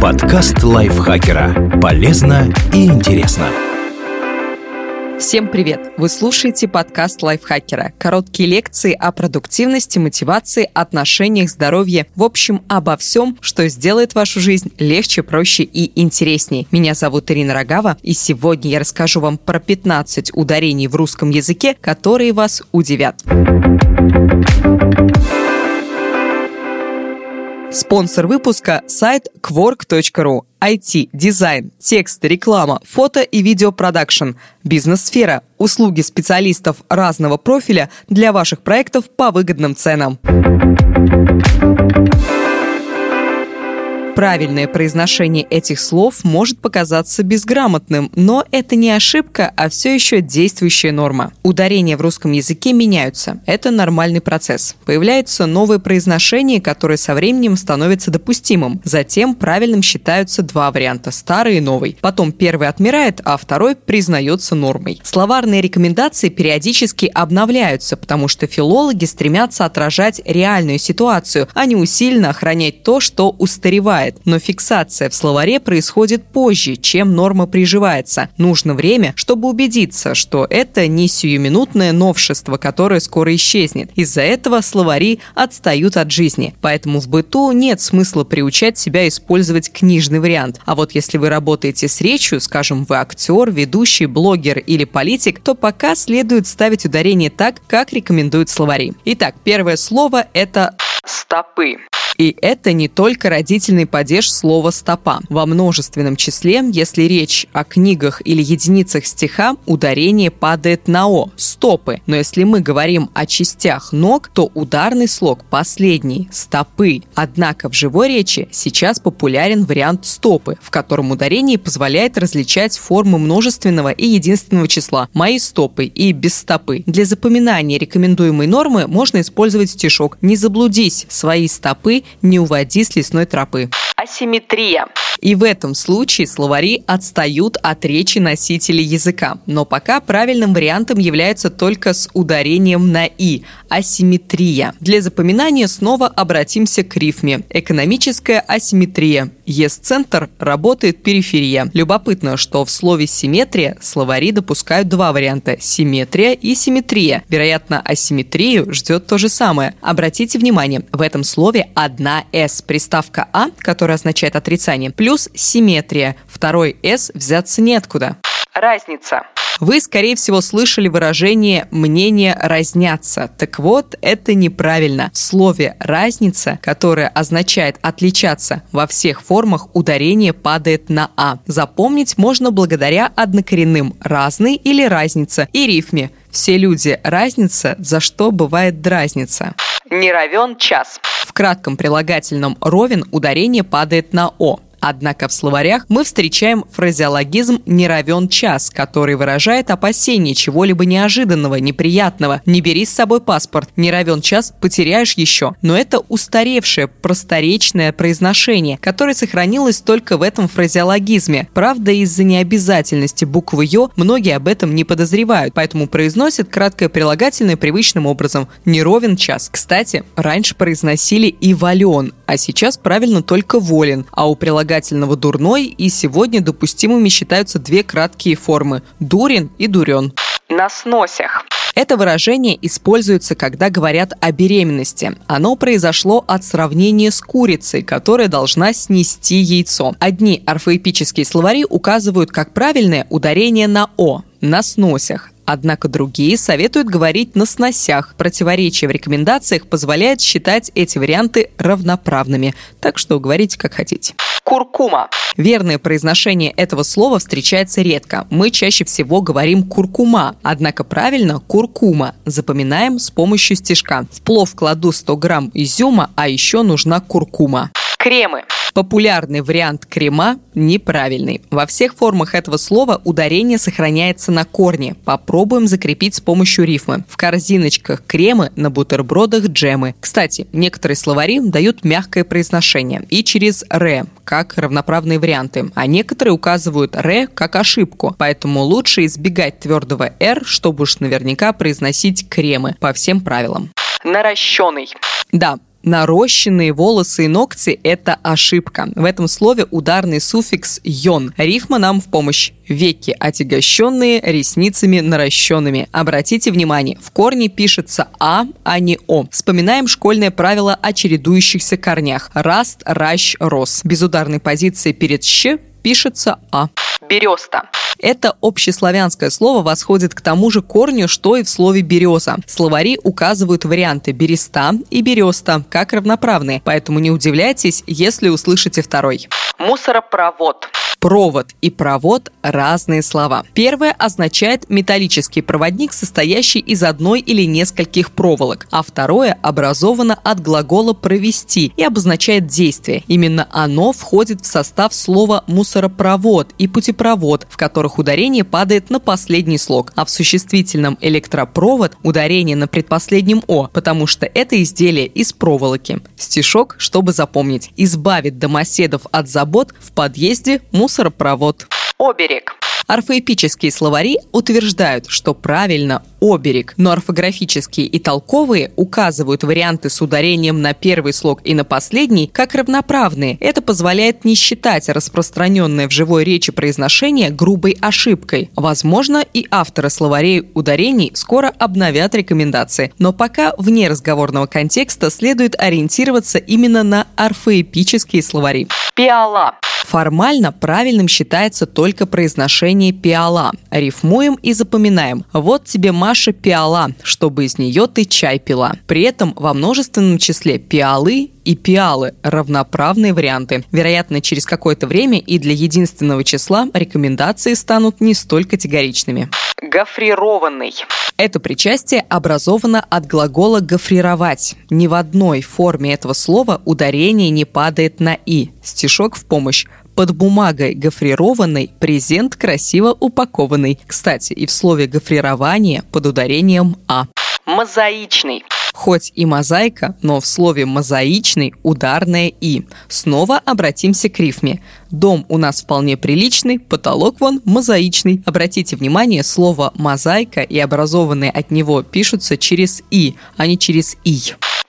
Подкаст лайфхакера. Полезно и интересно. Всем привет! Вы слушаете подкаст лайфхакера. Короткие лекции о продуктивности, мотивации, отношениях, здоровье. В общем, обо всем, что сделает вашу жизнь легче, проще и интереснее. Меня зовут Ирина Рогава, и сегодня я расскажу вам про 15 ударений в русском языке, которые вас удивят. Спонсор выпуска – сайт quark.ru. IT, дизайн, текст, реклама, фото и видеопродакшн, бизнес-сфера, услуги специалистов разного профиля для ваших проектов по выгодным ценам. Правильное произношение этих слов может показаться безграмотным, но это не ошибка, а все еще действующая норма. Ударения в русском языке меняются. Это нормальный процесс. Появляется новое произношение, которое со временем становится допустимым. Затем правильным считаются два варианта – старый и новый. Потом первый отмирает, а второй признается нормой. Словарные рекомендации периодически обновляются, потому что филологи стремятся отражать реальную ситуацию, а не усиленно охранять то, что устаревает бывает, но фиксация в словаре происходит позже, чем норма приживается. Нужно время, чтобы убедиться, что это не сиюминутное новшество, которое скоро исчезнет. Из-за этого словари отстают от жизни. Поэтому в быту нет смысла приучать себя использовать книжный вариант. А вот если вы работаете с речью, скажем, вы актер, ведущий, блогер или политик, то пока следует ставить ударение так, как рекомендуют словари. Итак, первое слово – это стопы. И это не только родительный падеж слова «стопа». Во множественном числе, если речь о книгах или единицах стиха, ударение падает на «о» – стопы. Но если мы говорим о частях ног, то ударный слог последний – стопы. Однако в живой речи сейчас популярен вариант стопы, в котором ударение позволяет различать формы множественного и единственного числа – мои стопы и без стопы. Для запоминания рекомендуемой нормы можно использовать стишок «Не заблудись, свои стопы не уводи с лесной тропы. Асимметрия. И в этом случае словари отстают от речи носителей языка. Но пока правильным вариантом является только с ударением на «и» – асимметрия. Для запоминания снова обратимся к рифме. Экономическая асимметрия. Есть-центр, работает периферия. Любопытно, что в слове «симметрия» словари допускают два варианта – симметрия и симметрия. Вероятно, асимметрию ждет то же самое. Обратите внимание, в этом слове одна «с». Приставка «а», которая означает отрицание, плюс симметрия. Второй «с» взяться неоткуда. Разница. Вы, скорее всего, слышали выражение «мнения разнятся». Так вот, это неправильно. В слове «разница», которое означает «отличаться», во всех формах ударение падает на «а». Запомнить можно благодаря однокоренным «разный» или «разница» и рифме. Все люди разница, за что бывает дразнится. Не равен час. В кратком прилагательном «ровен» ударение падает на «о». Однако в словарях мы встречаем фразеологизм «не равен час», который выражает опасение чего-либо неожиданного, неприятного. Не бери с собой паспорт, не равен час, потеряешь еще. Но это устаревшее, просторечное произношение, которое сохранилось только в этом фразеологизме. Правда, из-за необязательности буквы «ё» многие об этом не подозревают, поэтому произносят краткое прилагательное привычным образом «не ровен час». Кстати, раньше произносили и «вален», а сейчас правильно только «волен», а у прилагательного «дурной» и сегодня допустимыми считаются две краткие формы – «дурен» и «дурен». На сносях. Это выражение используется, когда говорят о беременности. Оно произошло от сравнения с курицей, которая должна снести яйцо. Одни орфоэпические словари указывают как правильное ударение на «о» на сносях, Однако другие советуют говорить на сносях. Противоречие в рекомендациях позволяет считать эти варианты равноправными. Так что говорите как хотите. Куркума. Верное произношение этого слова встречается редко. Мы чаще всего говорим куркума, однако правильно куркума. Запоминаем с помощью стежка. В плов кладу 100 грамм изюма, а еще нужна куркума. Кремы. Популярный вариант крема неправильный. Во всех формах этого слова ударение сохраняется на корне. Попробуем закрепить с помощью рифмы. В корзиночках кремы, на бутербродах джемы. Кстати, некоторые словари дают мягкое произношение и через «ре», как равноправные варианты, а некоторые указывают «ре» как ошибку, поэтому лучше избегать твердого «р», чтобы уж наверняка произносить кремы по всем правилам. Наращенный. Да, Нарощенные волосы и ногти – это ошибка. В этом слове ударный суффикс «ён». Рифма нам в помощь. Веки отягощенные, ресницами наращенными. Обратите внимание, в корне пишется «а», а не «о». Вспоминаем школьное правило о чередующихся корнях. Раст, ращ, рос. Без ударной позиции перед «щ» пишется «а». Береста. Это общеславянское слово восходит к тому же корню, что и в слове «береза». Словари указывают варианты «береста» и «береста» как равноправные, поэтому не удивляйтесь, если услышите второй. Мусоропровод. Провод и провод – разные слова. Первое означает металлический проводник, состоящий из одной или нескольких проволок, а второе образовано от глагола «провести» и обозначает действие. Именно оно входит в состав слова «мусоропровод» и «путепровод», в которых ударение падает на последний слог, а в существительном «электропровод» ударение на предпоследнем «о», потому что это изделие из проволоки. Стишок, чтобы запомнить. Избавит домоседов от забот в подъезде мусор мусоропровод. Оберег. Орфоэпические словари утверждают, что правильно оберег, но орфографические и толковые указывают варианты с ударением на первый слог и на последний как равноправные. Это позволяет не считать распространенное в живой речи произношение грубой ошибкой. Возможно, и авторы словарей ударений скоро обновят рекомендации, но пока вне разговорного контекста следует ориентироваться именно на орфоэпические словари. Пиала. Формально правильным считается только произношение пиала. Рифмуем и запоминаем. Вот тебе, Маша, пиала, чтобы из нее ты чай пила. При этом во множественном числе пиалы и пиалы – равноправные варианты. Вероятно, через какое-то время и для единственного числа рекомендации станут не столь категоричными. Гофрированный. Это причастие образовано от глагола «гофрировать». Ни в одной форме этого слова ударение не падает на «и». Стишок в помощь. Под бумагой гофрированной презент красиво упакованный. Кстати, и в слове гофрирование под ударением «а». Мозаичный. Хоть и мозаика, но в слове «мозаичный» ударное «и». Снова обратимся к рифме. Дом у нас вполне приличный, потолок вон мозаичный. Обратите внимание, слово «мозаика» и образованные от него пишутся через «и», а не через «и».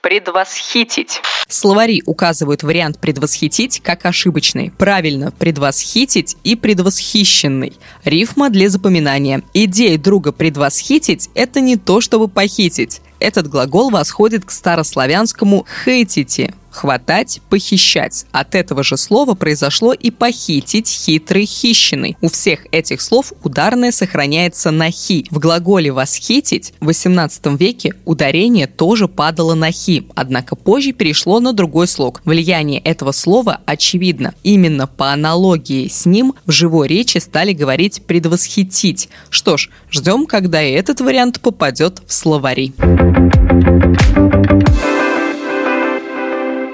Предвосхитить. Словари указывают вариант «предвосхитить» как ошибочный. Правильно, «предвосхитить» и «предвосхищенный». Рифма для запоминания. Идея друга «предвосхитить» — это не то, чтобы похитить. Этот глагол восходит к старославянскому «хейтите», хватать, похищать. От этого же слова произошло и похитить, хитрый, хищенный. У всех этих слов ударное сохраняется на хи. В глаголе восхитить в XVIII веке ударение тоже падало на хи, однако позже перешло на другой слог. Влияние этого слова очевидно. Именно по аналогии с ним в живой речи стали говорить предвосхитить. Что ж, ждем, когда и этот вариант попадет в словари.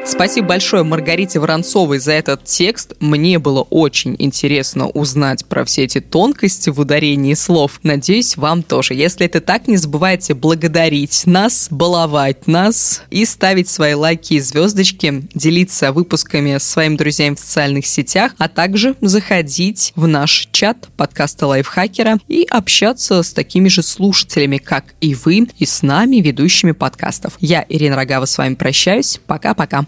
Спасибо большое Маргарите Воронцовой за этот текст. Мне было очень интересно узнать про все эти тонкости в ударении слов. Надеюсь, вам тоже. Если это так, не забывайте благодарить нас, баловать нас и ставить свои лайки и звездочки, делиться выпусками с своими друзьями в социальных сетях, а также заходить в наш чат подкаста Лайфхакера и общаться с такими же слушателями, как и вы, и с нами, ведущими подкастов. Я, Ирина Рогава, с вами прощаюсь. Пока-пока.